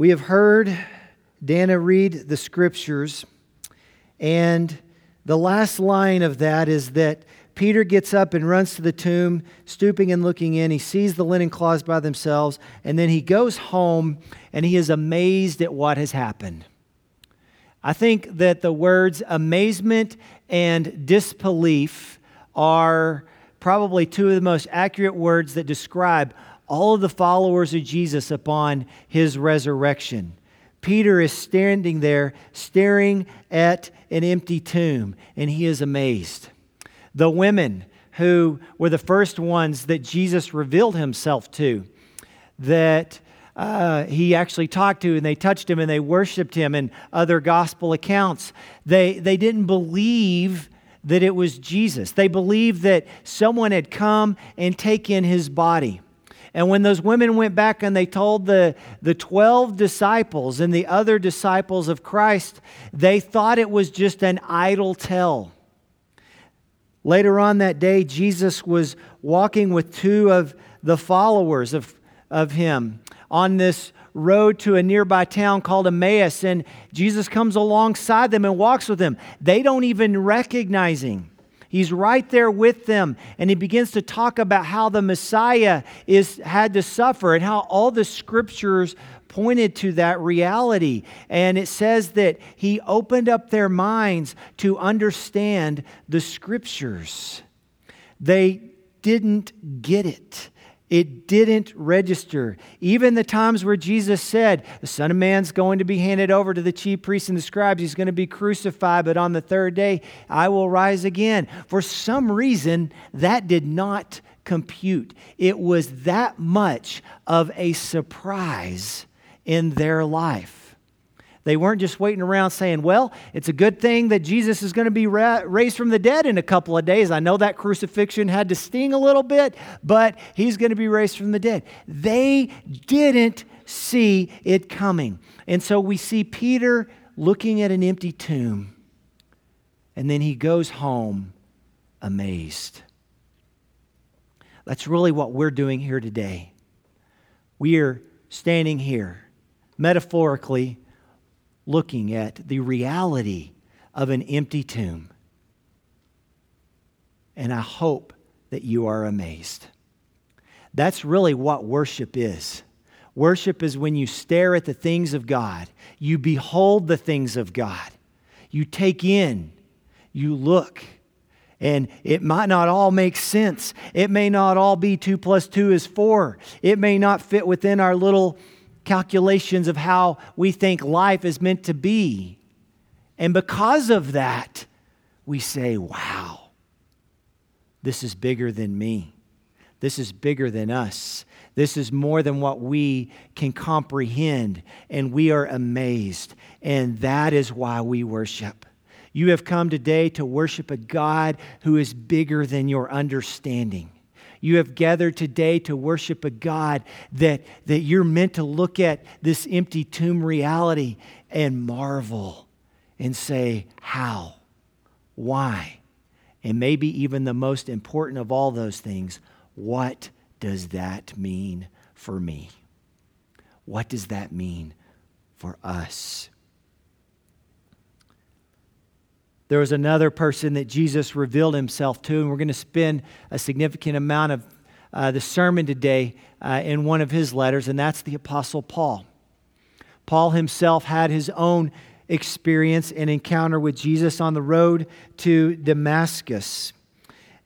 We have heard Dana read the scriptures, and the last line of that is that Peter gets up and runs to the tomb, stooping and looking in. He sees the linen cloths by themselves, and then he goes home and he is amazed at what has happened. I think that the words amazement and disbelief are probably two of the most accurate words that describe all of the followers of Jesus upon his resurrection. Peter is standing there, staring at an empty tomb, and he is amazed. The women who were the first ones that Jesus revealed himself to, that uh, he actually talked to, and they touched him and they worshiped him, in other gospel accounts, they, they didn't believe that it was Jesus. They believed that someone had come and taken his body. And when those women went back and they told the, the 12 disciples and the other disciples of Christ, they thought it was just an idle tale. Later on that day, Jesus was walking with two of the followers of, of him on this road to a nearby town called Emmaus, and Jesus comes alongside them and walks with them. They don't even recognize him. He's right there with them, and he begins to talk about how the Messiah is had to suffer and how all the scriptures pointed to that reality. And it says that he opened up their minds to understand the scriptures. They didn't get it. It didn't register. Even the times where Jesus said, The Son of Man's going to be handed over to the chief priests and the scribes, he's going to be crucified, but on the third day I will rise again. For some reason, that did not compute. It was that much of a surprise in their life. They weren't just waiting around saying, Well, it's a good thing that Jesus is going to be ra- raised from the dead in a couple of days. I know that crucifixion had to sting a little bit, but he's going to be raised from the dead. They didn't see it coming. And so we see Peter looking at an empty tomb, and then he goes home amazed. That's really what we're doing here today. We are standing here, metaphorically, looking at the reality of an empty tomb. And I hope that you are amazed. That's really what worship is. Worship is when you stare at the things of God, you behold the things of God, you take in, you look. And it might not all make sense. It may not all be two plus two is four. It may not fit within our little calculations of how we think life is meant to be. And because of that, we say, wow, this is bigger than me. This is bigger than us. This is more than what we can comprehend, and we are amazed. And that is why we worship. You have come today to worship a God who is bigger than your understanding. You have gathered today to worship a God that, that you're meant to look at this empty tomb reality and marvel and say, How? Why? And maybe even the most important of all those things, what does that mean for me? What does that mean for us? There was another person that Jesus revealed himself to, and we're going to spend a significant amount of uh, the sermon today uh, in one of his letters, and that's the Apostle Paul. Paul himself had his own experience and encounter with Jesus on the road to Damascus.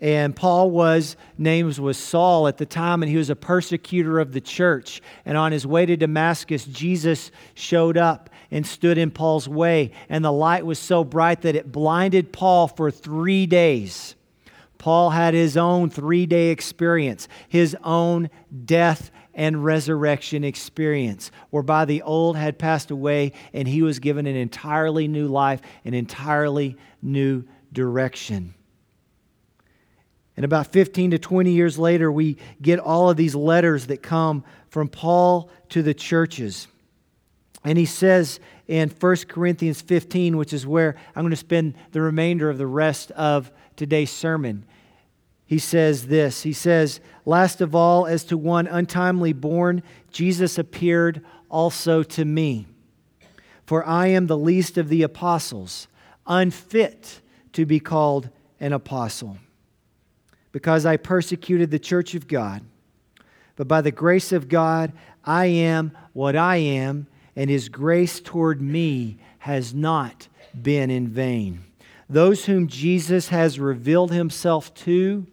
And Paul was, names was Saul at the time, and he was a persecutor of the church. And on his way to Damascus, Jesus showed up and stood in Paul's way. And the light was so bright that it blinded Paul for three days. Paul had his own three day experience, his own death and resurrection experience, whereby the old had passed away and he was given an entirely new life, an entirely new direction. And about 15 to 20 years later, we get all of these letters that come from Paul to the churches. And he says in 1 Corinthians 15, which is where I'm going to spend the remainder of the rest of today's sermon, he says this He says, Last of all, as to one untimely born, Jesus appeared also to me. For I am the least of the apostles, unfit to be called an apostle, because I persecuted the church of God. But by the grace of God, I am what I am, and his grace toward me has not been in vain. Those whom Jesus has revealed himself to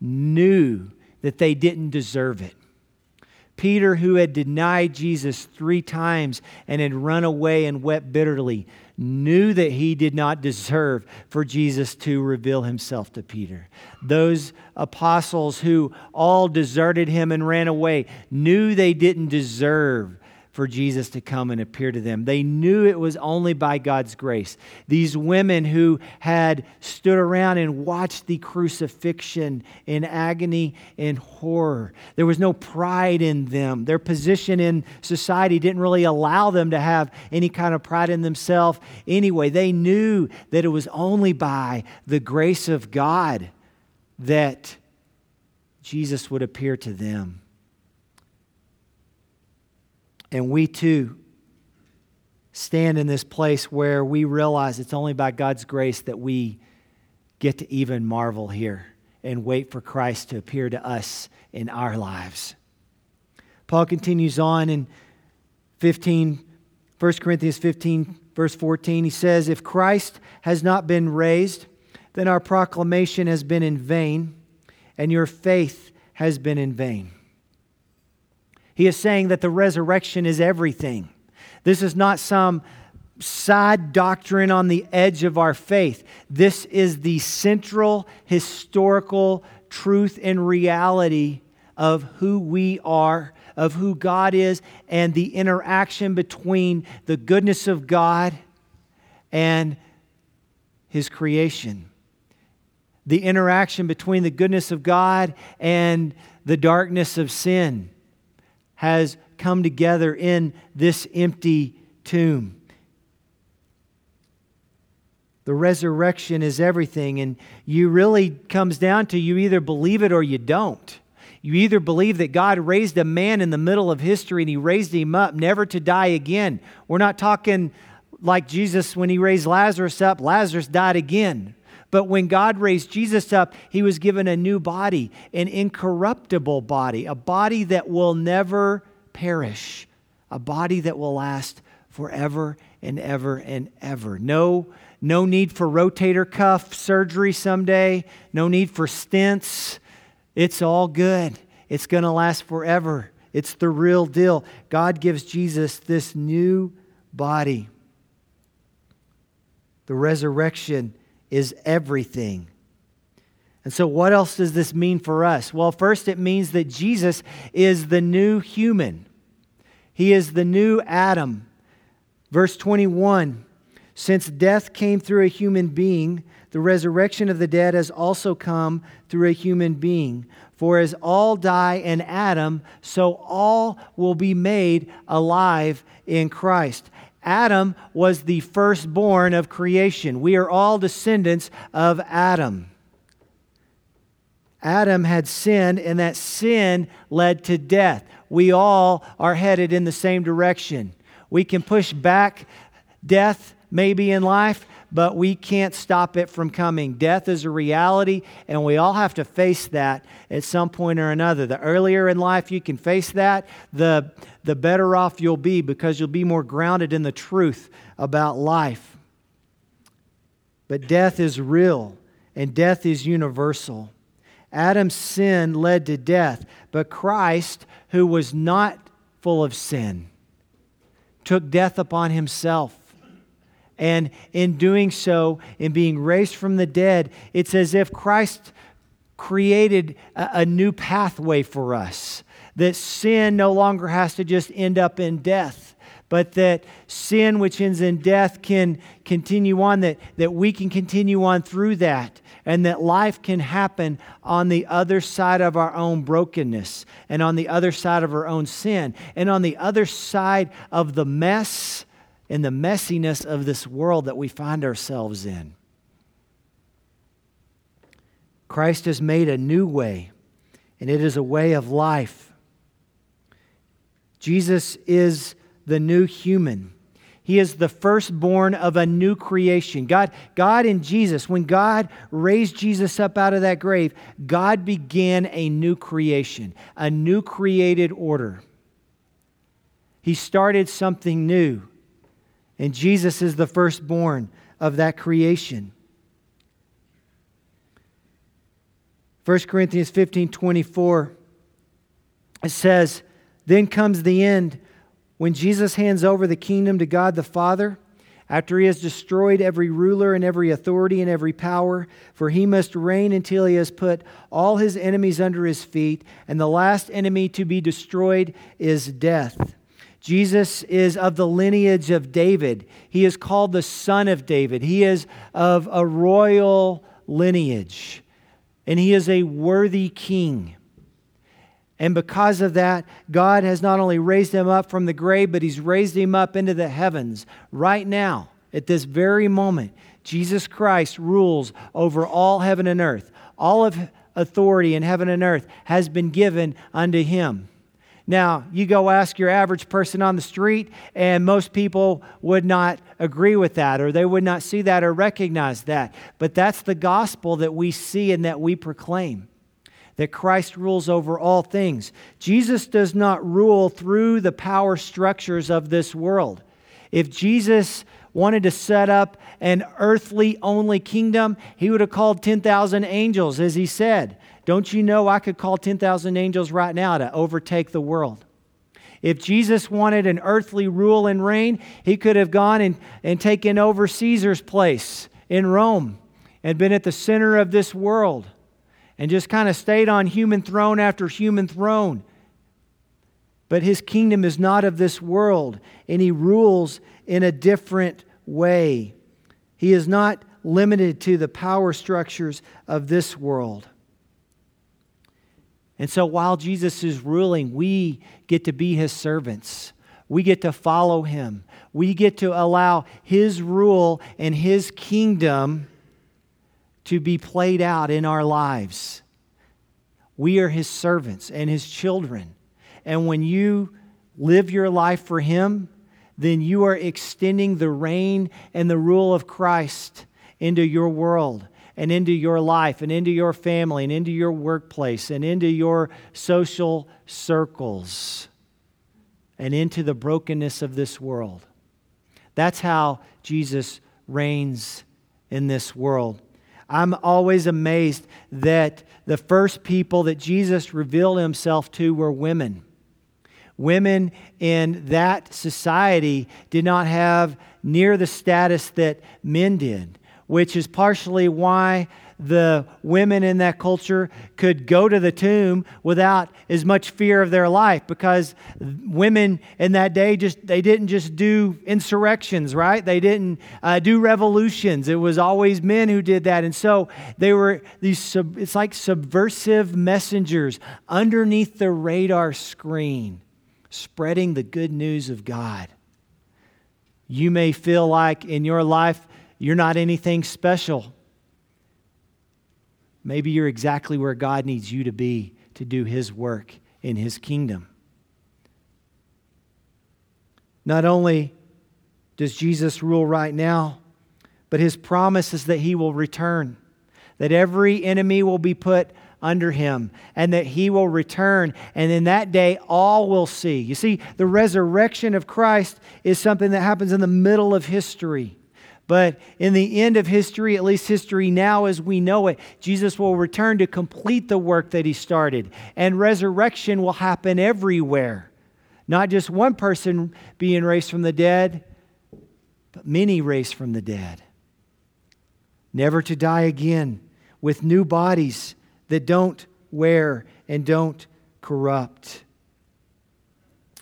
knew that they didn't deserve it. Peter, who had denied Jesus three times and had run away and wept bitterly, knew that he did not deserve for Jesus to reveal himself to Peter. Those apostles who all deserted him and ran away knew they didn't deserve for Jesus to come and appear to them. They knew it was only by God's grace. These women who had stood around and watched the crucifixion in agony and horror, there was no pride in them. Their position in society didn't really allow them to have any kind of pride in themselves anyway. They knew that it was only by the grace of God that Jesus would appear to them. And we too stand in this place where we realize it's only by God's grace that we get to even marvel here and wait for Christ to appear to us in our lives. Paul continues on in 15, 1 Corinthians 15, verse 14. He says, If Christ has not been raised, then our proclamation has been in vain, and your faith has been in vain. He is saying that the resurrection is everything. This is not some side doctrine on the edge of our faith. This is the central historical truth and reality of who we are, of who God is, and the interaction between the goodness of God and His creation. The interaction between the goodness of God and the darkness of sin has come together in this empty tomb. The resurrection is everything, and you really comes down to you either believe it or you don't. You either believe that God raised a man in the middle of history and he raised him up never to die again. We're not talking like Jesus when he raised Lazarus up, Lazarus died again. But when God raised Jesus up, he was given a new body, an incorruptible body, a body that will never perish, a body that will last forever and ever and ever. No, no need for rotator cuff surgery someday, no need for stents. It's all good. It's going to last forever. It's the real deal. God gives Jesus this new body. The resurrection is everything. And so, what else does this mean for us? Well, first, it means that Jesus is the new human, He is the new Adam. Verse 21 Since death came through a human being, the resurrection of the dead has also come through a human being. For as all die in Adam, so all will be made alive in Christ. Adam was the firstborn of creation. We are all descendants of Adam. Adam had sinned, and that sin led to death. We all are headed in the same direction. We can push back death maybe in life, but we can't stop it from coming. Death is a reality, and we all have to face that at some point or another. The earlier in life you can face that, the, the better off you'll be because you'll be more grounded in the truth about life. But death is real, and death is universal. Adam's sin led to death, but Christ, who was not full of sin, took death upon himself and in doing so, in being raised from the dead, it's as if Christ created a, a, new pathway for us. That sin no longer has to just end up in death, but that sin which ends in death can continue on, that, that we can continue on through that, and that life can happen on the other side of our own brokenness, and on the other side of our own sin, and on the other side of the mess in the messiness of this world that we find ourselves in. Christ has made a new way, and it is a way of life. Jesus is the new human. He is the firstborn of a new creation. God, God in Jesus, when God raised Jesus up out of that grave, God began a new creation, a new created order. He started something new. And Jesus is the firstborn of that creation. 1 Corinthians 15 24, it says, Then comes the end when Jesus hands over the kingdom to God the Father, after he has destroyed every ruler and every authority and every power, for he must reign until he has put all his enemies under his feet, and the last enemy to be destroyed is death. Jesus is of the lineage of David. He is called the Son of David. He is of a royal lineage, and he is a worthy king. And because of that, God has not only raised him up from the grave, but he's raised him up into the heavens right now, at this very moment. Jesus Christ rules over all heaven and earth. All of authority in heaven and earth has been given unto him. Now, you go ask your average person on the street, and most people would not agree with that, or they would not see that or recognize that. But that's the gospel that we see and that we proclaim that Christ rules over all things. Jesus does not rule through the power structures of this world. If Jesus wanted to set up an earthly only kingdom, he would have called 10,000 angels, as he said. Don't you know I could call 10,000 angels right now to overtake the world? If Jesus wanted an earthly rule and reign, he could have gone and, and taken over Caesar's place in Rome and been at the center of this world and just kind of stayed on human throne after human throne. But his kingdom is not of this world, and he rules in a different way. He is not limited to the power structures of this world. And so while Jesus is ruling, we get to be his servants. We get to follow him. We get to allow his rule and his kingdom to be played out in our lives. We are his servants and his children. And when you live your life for him, then you are extending the reign and the rule of Christ into your world and into your life and into your family and into your workplace and into your social circles and into the brokenness of this world. That's how Jesus reigns in this world. I'm always amazed that the first people that Jesus revealed himself to were women. Women in that society did not have near the status that men did which is partially why the women in that culture could go to the tomb without as much fear of their life because women in that day just they didn't just do insurrections right? They didn't uh, do revolutions. It was always men who did that. And so they were these sub, it's like subversive messengers underneath the radar screen spreading the good news of god. You may feel like in your life you're not anything special. Maybe you're exactly where God needs you to be to do His work in His kingdom. Not only does Jesus rule right now, but His promise is that He will return, that every enemy will be put under him, and that he will return. And in that day, all will see. You see, the resurrection of Christ is something that happens in the middle of history. But in the end of history, at least history now as we know it, Jesus will return to complete the work that he started. And resurrection will happen everywhere. Not just one person being raised from the dead, but many raised from the dead. Never to die again with new bodies that don't wear and don't corrupt.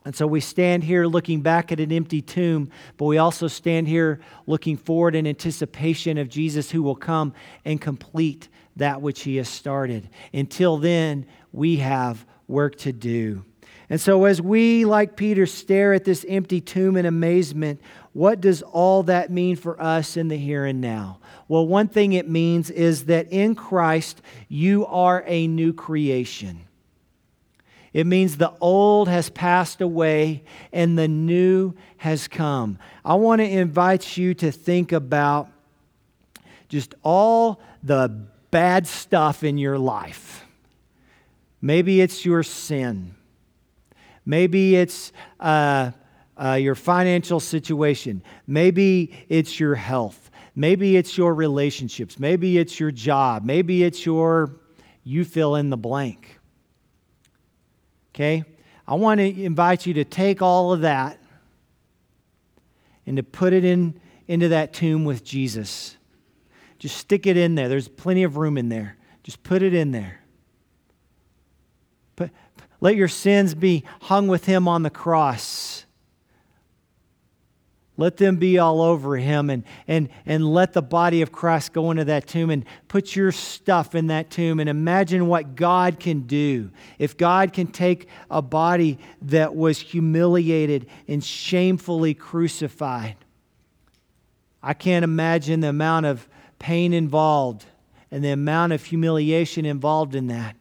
And so we stand here looking back at an empty tomb, but we also stand here looking forward in anticipation of Jesus who will come and complete that which he has started. Until then, we have work to do. And so, as we, like Peter, stare at this empty tomb in amazement, what does all that mean for us in the here and now? Well, one thing it means is that in Christ, you are a new creation. It means the old has passed away and the new has come. I want to invite you to think about just all the bad stuff in your life. Maybe it's your sin. Maybe it's uh, uh, your financial situation. Maybe it's your health. Maybe it's your relationships. Maybe it's your job. Maybe it's your, you fill in the blank. Okay? I want to invite you to take all of that and to put it in into that tomb with Jesus. Just stick it in there. There's plenty of room in there. Just put it in there. Put, let your sins be hung with him on the cross. Let them be all over him and, and, and let the body of Christ go into that tomb and put your stuff in that tomb and imagine what God can do. If God can take a body that was humiliated and shamefully crucified, I can't imagine the amount of pain involved and the amount of humiliation involved in that.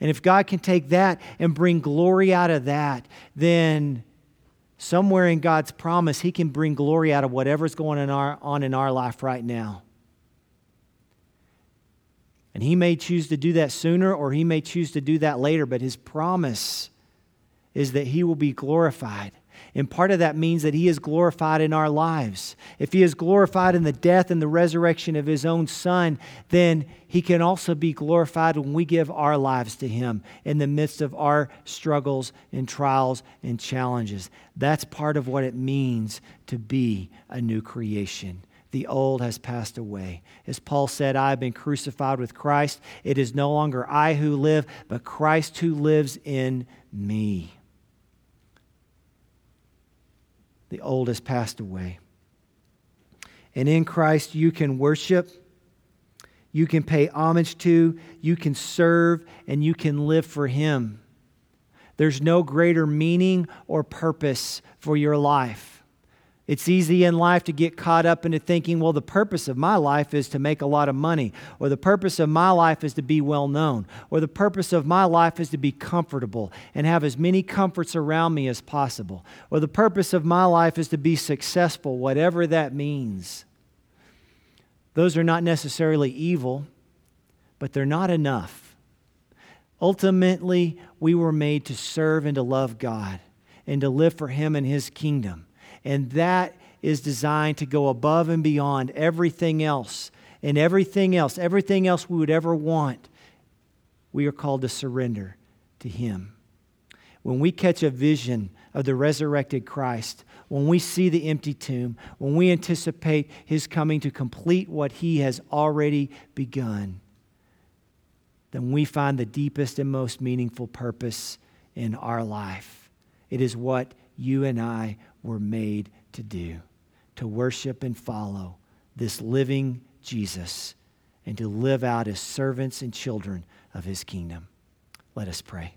And if God can take that and bring glory out of that, then somewhere in God's promise, He can bring glory out of whatever's going on in our life right now. And He may choose to do that sooner or He may choose to do that later, but His promise is that He will be glorified. And part of that means that He is glorified in our lives. If He is glorified in the death and the resurrection of His own Son, then He can also be glorified when we give our lives to Him in the midst of our struggles and trials and challenges. That's part of what it means to be a new creation. The old has passed away. As Paul said, I have been crucified with Christ. It is no longer I who live, but Christ who lives in me. The old has passed away. And in Christ, you can worship, you can pay homage to, you can serve, and you can live for Him. There's no greater meaning or purpose for your life it's easy in life to get caught up into thinking, well, the purpose of my life is to make a lot of money, or the purpose of my life is to be well known, or the purpose of my life is to be comfortable and have as many comforts around me as possible, or the purpose of my life is to be successful, whatever that means. Those are not necessarily evil, but they're not enough. Ultimately, we were made to serve and to love God and to live for Him and His kingdom. And that is designed to go above and beyond everything else. And everything else, everything else we would ever want, we are called to surrender to Him. When we catch a vision of the resurrected Christ, when we see the empty tomb, when we anticipate His coming to complete what He has already begun, then we find the deepest and most meaningful purpose in our life. It is what you and I were made to do to worship and follow this living Jesus and to live out as servants and children of his kingdom. Let us pray.